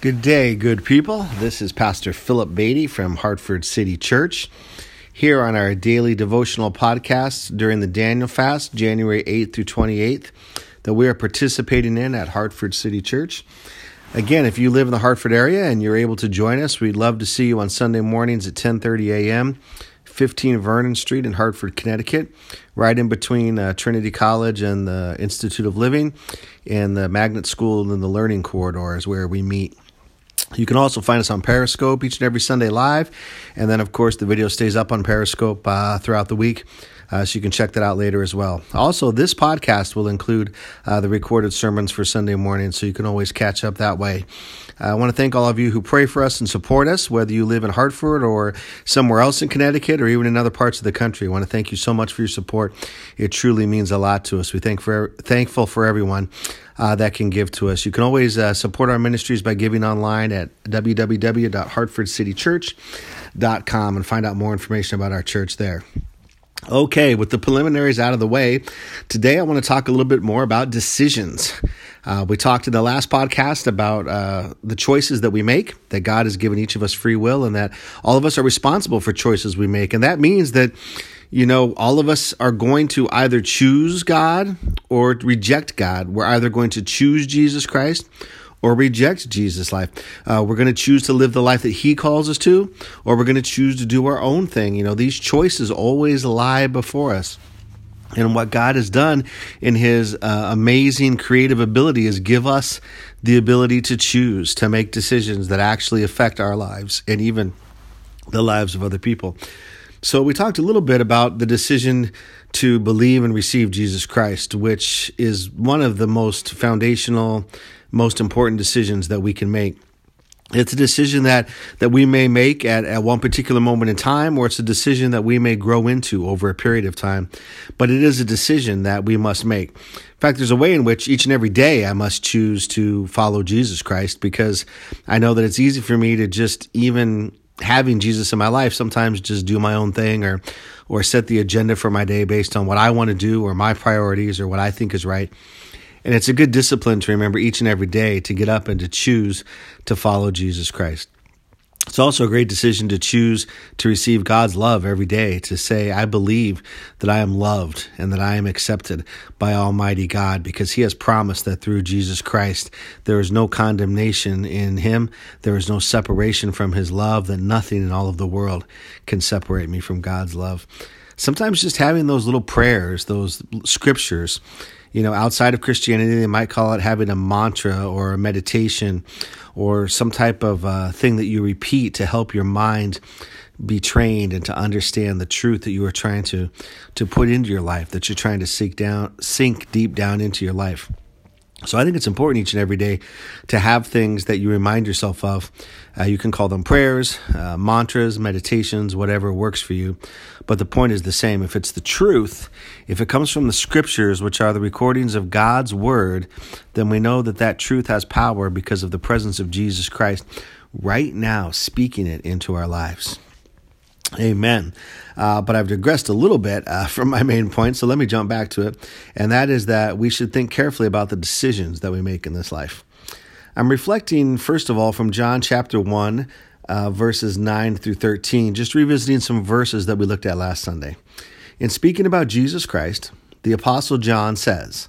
Good day, good people. This is Pastor Philip Beatty from Hartford City Church here on our daily devotional podcast during the Daniel fast, January 8th through 28th, that we are participating in at Hartford City Church. Again, if you live in the Hartford area and you're able to join us, we'd love to see you on Sunday mornings at 10:30 a.m. 15 Vernon Street in Hartford, Connecticut, right in between uh, Trinity College and the Institute of Living and the Magnet School and the Learning Corridor is where we meet. You can also find us on Periscope each and every Sunday live. And then, of course, the video stays up on Periscope uh, throughout the week. Uh, so you can check that out later as well. Also, this podcast will include uh, the recorded sermons for Sunday morning, so you can always catch up that way. I want to thank all of you who pray for us and support us, whether you live in Hartford or somewhere else in Connecticut or even in other parts of the country. I want to thank you so much for your support. It truly means a lot to us. We thank for thankful for everyone uh, that can give to us. You can always uh, support our ministries by giving online at www.hartfordcitychurch.com and find out more information about our church there. Okay, with the preliminaries out of the way, today I want to talk a little bit more about decisions. Uh, we talked in the last podcast about uh, the choices that we make, that God has given each of us free will, and that all of us are responsible for choices we make. And that means that, you know, all of us are going to either choose God or reject God. We're either going to choose Jesus Christ or reject Jesus' life. Uh, we're going to choose to live the life that He calls us to, or we're going to choose to do our own thing. You know, these choices always lie before us. And what God has done in His uh, amazing creative ability is give us the ability to choose, to make decisions that actually affect our lives and even the lives of other people. So, we talked a little bit about the decision to believe and receive Jesus Christ, which is one of the most foundational most important decisions that we can make. It's a decision that, that we may make at, at one particular moment in time, or it's a decision that we may grow into over a period of time. But it is a decision that we must make. In fact, there's a way in which each and every day I must choose to follow Jesus Christ because I know that it's easy for me to just even having Jesus in my life, sometimes just do my own thing or, or set the agenda for my day based on what I want to do or my priorities or what I think is right. And it's a good discipline to remember each and every day to get up and to choose to follow Jesus Christ. It's also a great decision to choose to receive God's love every day, to say, I believe that I am loved and that I am accepted by Almighty God because He has promised that through Jesus Christ there is no condemnation in Him, there is no separation from His love, that nothing in all of the world can separate me from God's love. Sometimes just having those little prayers, those scriptures, you know, outside of Christianity, they might call it having a mantra or a meditation or some type of uh, thing that you repeat to help your mind be trained and to understand the truth that you are trying to to put into your life, that you're trying to sink down, sink deep down into your life. So I think it's important each and every day to have things that you remind yourself of. Uh, you can call them prayers, uh, mantras, meditations, whatever works for you. But the point is the same. If it's the truth, if it comes from the scriptures, which are the recordings of God's word, then we know that that truth has power because of the presence of Jesus Christ right now speaking it into our lives. Amen. Uh, but I've digressed a little bit uh, from my main point, so let me jump back to it. And that is that we should think carefully about the decisions that we make in this life. I'm reflecting, first of all, from John chapter 1, uh, verses 9 through 13, just revisiting some verses that we looked at last Sunday. In speaking about Jesus Christ, the Apostle John says,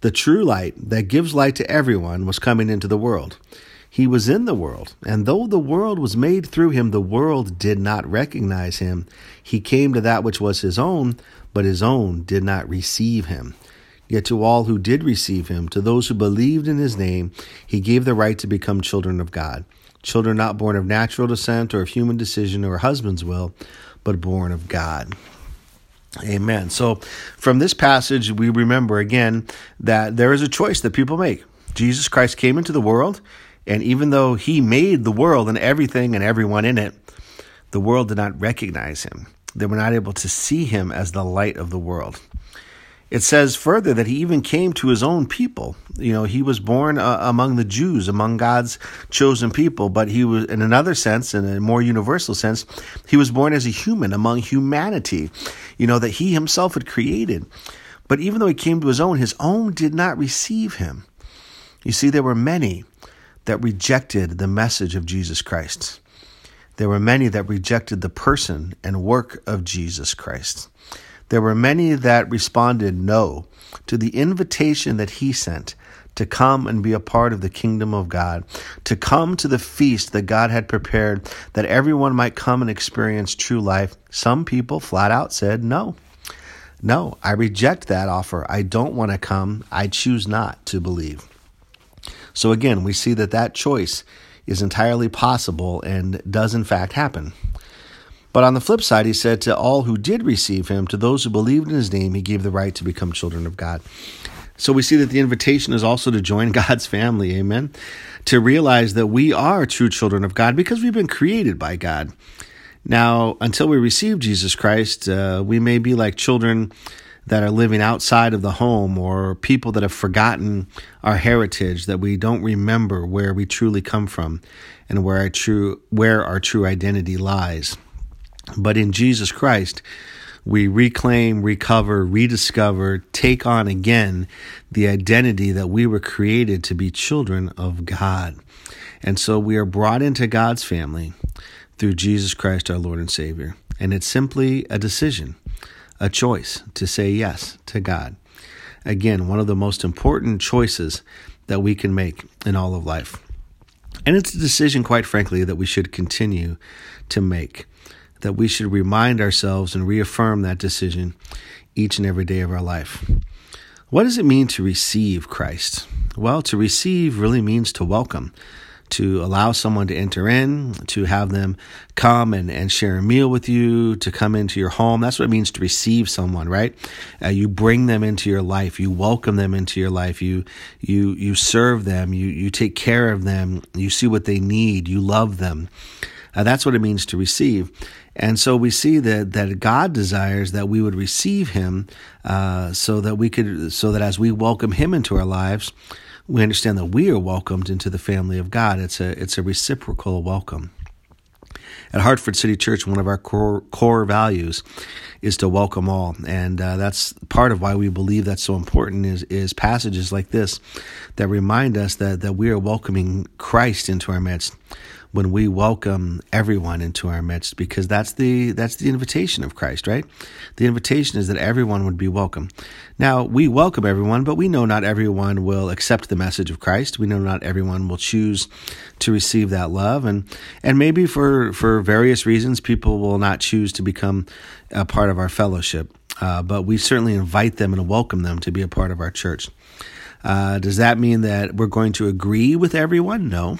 The true light that gives light to everyone was coming into the world. He was in the world, and though the world was made through him, the world did not recognize him. He came to that which was his own, but his own did not receive him. Yet to all who did receive him, to those who believed in his name, he gave the right to become children of God. Children not born of natural descent or of human decision or husband's will, but born of God. Amen. So, from this passage, we remember again that there is a choice that people make. Jesus Christ came into the world. And even though he made the world and everything and everyone in it, the world did not recognize him. They were not able to see him as the light of the world. It says further that he even came to his own people. You know, he was born uh, among the Jews, among God's chosen people, but he was, in another sense, in a more universal sense, he was born as a human among humanity, you know, that he himself had created. But even though he came to his own, his own did not receive him. You see, there were many that rejected the message of Jesus Christ. There were many that rejected the person and work of Jesus Christ. There were many that responded no to the invitation that he sent to come and be a part of the kingdom of God, to come to the feast that God had prepared that everyone might come and experience true life. Some people flat out said, No, no, I reject that offer. I don't want to come. I choose not to believe. So again, we see that that choice is entirely possible and does in fact happen. But on the flip side, he said to all who did receive him, to those who believed in his name, he gave the right to become children of God. So we see that the invitation is also to join God's family, amen? To realize that we are true children of God because we've been created by God. Now, until we receive Jesus Christ, uh, we may be like children that are living outside of the home or people that have forgotten our heritage, that we don't remember where we truly come from and where our true, where our true identity lies. But in Jesus Christ, we reclaim, recover, rediscover, take on again the identity that we were created to be children of God. And so we are brought into God's family through Jesus Christ, our Lord and Savior. And it's simply a decision, a choice to say yes to God. Again, one of the most important choices that we can make in all of life. And it's a decision, quite frankly, that we should continue to make that we should remind ourselves and reaffirm that decision each and every day of our life. What does it mean to receive Christ? Well, to receive really means to welcome, to allow someone to enter in, to have them come and, and share a meal with you, to come into your home. That's what it means to receive someone, right? Uh, you bring them into your life, you welcome them into your life, you you you serve them, you you take care of them, you see what they need, you love them. Uh, that's what it means to receive. And so we see that, that God desires that we would receive Him uh, so that we could, so that as we welcome Him into our lives, we understand that we are welcomed into the family of God. It's a, it's a reciprocal welcome. At Hartford City Church, one of our core, core values is to welcome all, and uh, that's part of why we believe that's so important. Is is passages like this that remind us that that we are welcoming Christ into our midst when we welcome everyone into our midst because that's the that's the invitation of Christ, right? The invitation is that everyone would be welcome. Now, we welcome everyone, but we know not everyone will accept the message of Christ. We know not everyone will choose to receive that love and and maybe for for various reasons people will not choose to become a part of our fellowship. Uh, but we certainly invite them and welcome them to be a part of our church. Uh, does that mean that we're going to agree with everyone? No.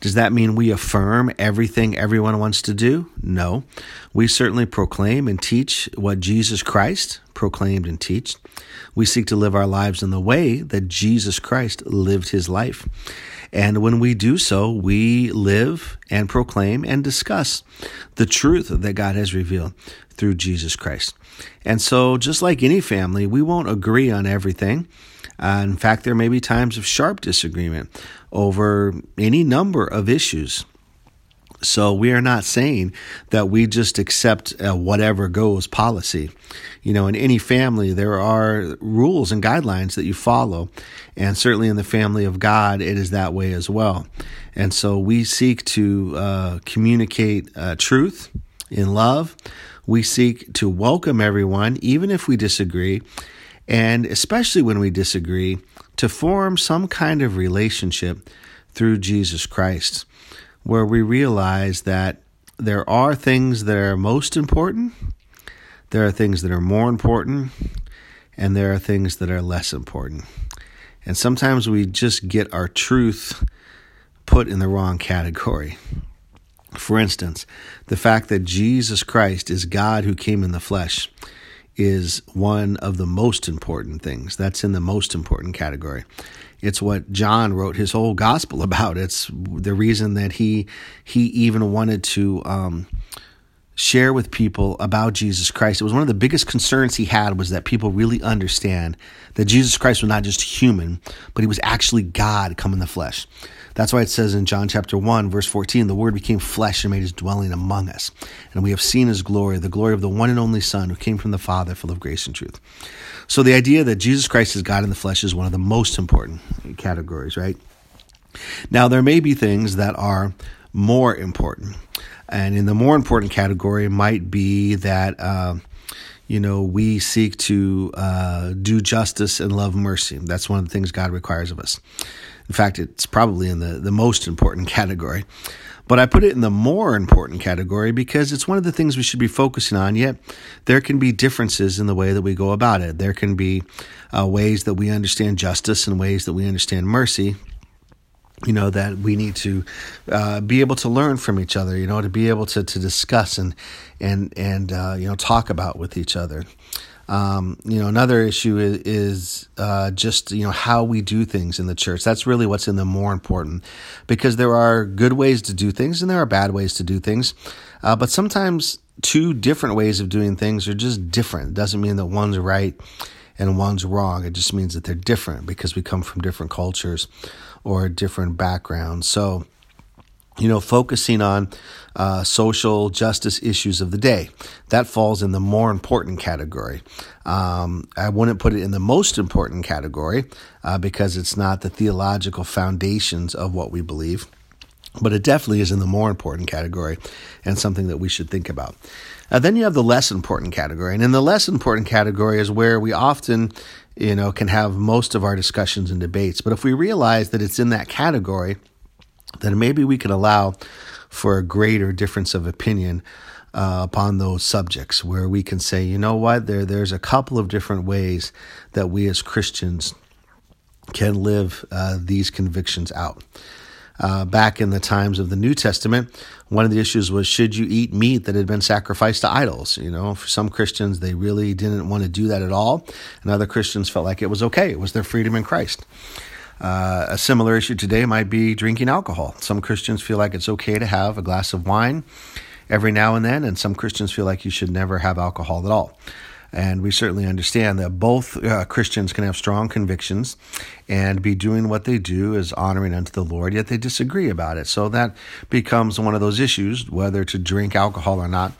Does that mean we affirm everything everyone wants to do? No. We certainly proclaim and teach what Jesus Christ proclaimed and teach. We seek to live our lives in the way that Jesus Christ lived his life. And when we do so, we live and proclaim and discuss the truth that God has revealed through Jesus Christ. And so, just like any family, we won't agree on everything. Uh, in fact, there may be times of sharp disagreement over any number of issues. So we are not saying that we just accept a whatever goes policy. You know, in any family, there are rules and guidelines that you follow. And certainly in the family of God, it is that way as well. And so we seek to uh, communicate uh, truth in love. We seek to welcome everyone, even if we disagree, and especially when we disagree, to form some kind of relationship through Jesus Christ, where we realize that there are things that are most important, there are things that are more important, and there are things that are less important. And sometimes we just get our truth put in the wrong category. For instance, the fact that Jesus Christ is God who came in the flesh is one of the most important things. That's in the most important category. It's what John wrote his whole gospel about. It's the reason that he he even wanted to um, share with people about Jesus Christ. It was one of the biggest concerns he had was that people really understand that Jesus Christ was not just human, but he was actually God come in the flesh. That's why it says in John chapter 1, verse 14, the Word became flesh and made his dwelling among us. And we have seen his glory, the glory of the one and only Son who came from the Father, full of grace and truth. So the idea that Jesus Christ is God in the flesh is one of the most important categories, right? Now, there may be things that are more important. And in the more important category might be that, uh, you know, we seek to uh, do justice and love mercy. That's one of the things God requires of us. In fact, it's probably in the, the most important category. But I put it in the more important category because it's one of the things we should be focusing on. Yet there can be differences in the way that we go about it. There can be uh, ways that we understand justice and ways that we understand mercy you know that we need to uh, be able to learn from each other you know to be able to, to discuss and and and uh, you know talk about with each other um, you know another issue is, is uh, just you know how we do things in the church that's really what's in the more important because there are good ways to do things and there are bad ways to do things uh, but sometimes two different ways of doing things are just different it doesn't mean that one's right and one's wrong. It just means that they're different because we come from different cultures or different backgrounds. So, you know, focusing on uh, social justice issues of the day. That falls in the more important category. Um, I wouldn't put it in the most important category uh, because it's not the theological foundations of what we believe but it definitely is in the more important category and something that we should think about. Uh, then you have the less important category, and in the less important category is where we often, you know, can have most of our discussions and debates. But if we realize that it's in that category, then maybe we could allow for a greater difference of opinion uh, upon those subjects, where we can say, you know what, there there's a couple of different ways that we as Christians can live uh, these convictions out uh, back in the times of the New Testament, one of the issues was should you eat meat that had been sacrificed to idols? You know, for some Christians, they really didn't want to do that at all, and other Christians felt like it was okay. It was their freedom in Christ. Uh, a similar issue today might be drinking alcohol. Some Christians feel like it's okay to have a glass of wine every now and then, and some Christians feel like you should never have alcohol at all. And we certainly understand that both uh, Christians can have strong convictions and be doing what they do is honoring unto the Lord, yet they disagree about it. So that becomes one of those issues, whether to drink alcohol or not,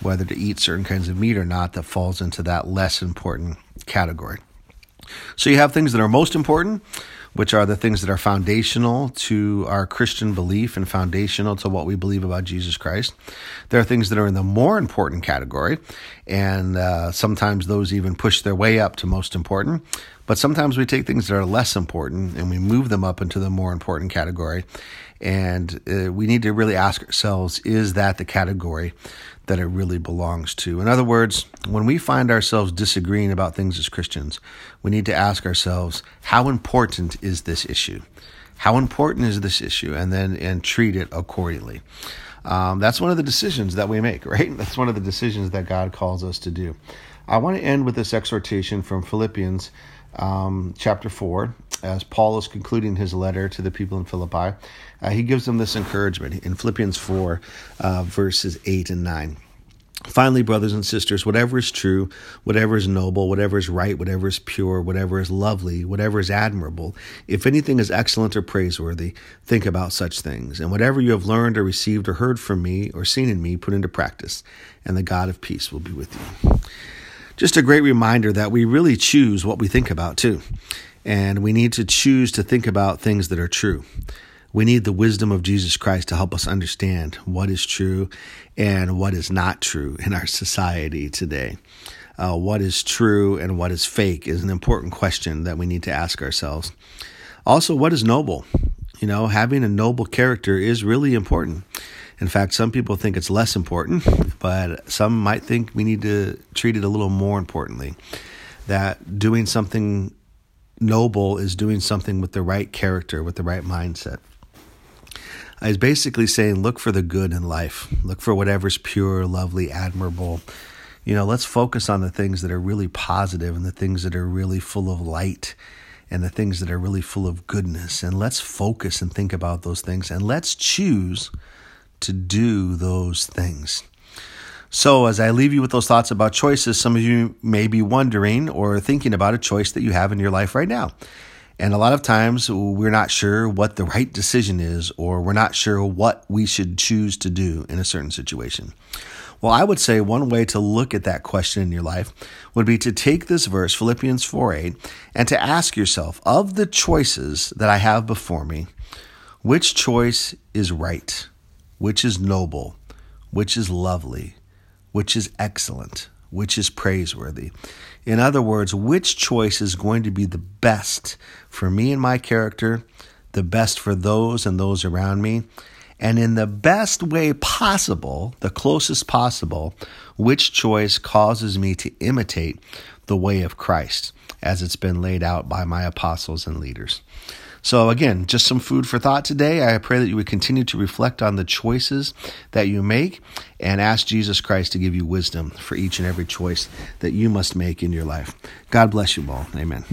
whether to eat certain kinds of meat or not, that falls into that less important category. So you have things that are most important, which are the things that are foundational to our Christian belief and foundational to what we believe about Jesus Christ. There are things that are in the more important category, and uh, sometimes those even push their way up to most important. But sometimes we take things that are less important and we move them up into the more important category. And uh, we need to really ask ourselves is that the category that it really belongs to? In other words, when we find ourselves disagreeing about things as Christians, we need to ask ourselves how important is this issue? How important is this issue? And then and treat it accordingly. Um, that's one of the decisions that we make, right? That's one of the decisions that God calls us to do. I want to end with this exhortation from Philippians um, chapter 4, as Paul is concluding his letter to the people in Philippi. Uh, he gives them this encouragement in Philippians 4, uh, verses 8 and 9. Finally, brothers and sisters, whatever is true, whatever is noble, whatever is right, whatever is pure, whatever is lovely, whatever is admirable, if anything is excellent or praiseworthy, think about such things. And whatever you have learned or received or heard from me or seen in me, put into practice, and the God of peace will be with you. Just a great reminder that we really choose what we think about, too. And we need to choose to think about things that are true. We need the wisdom of Jesus Christ to help us understand what is true and what is not true in our society today. Uh, what is true and what is fake is an important question that we need to ask ourselves. Also, what is noble? You know, having a noble character is really important. In fact, some people think it's less important, but some might think we need to treat it a little more importantly. That doing something noble is doing something with the right character, with the right mindset I was basically saying look for the good in life, look for whatever's pure, lovely, admirable. You know, let's focus on the things that are really positive and the things that are really full of light and the things that are really full of goodness. And let's focus and think about those things and let's choose to do those things. So, as I leave you with those thoughts about choices, some of you may be wondering or thinking about a choice that you have in your life right now. And a lot of times we're not sure what the right decision is, or we're not sure what we should choose to do in a certain situation. Well, I would say one way to look at that question in your life would be to take this verse, Philippians 4 8, and to ask yourself, of the choices that I have before me, Which choice is right? Which is noble? Which is lovely? Which is excellent? Which is praiseworthy? In other words, which choice is going to be the best for me and my character, the best for those and those around me, and in the best way possible, the closest possible, which choice causes me to imitate the way of Christ as it's been laid out by my apostles and leaders. So, again, just some food for thought today. I pray that you would continue to reflect on the choices that you make and ask Jesus Christ to give you wisdom for each and every choice that you must make in your life. God bless you all. Amen.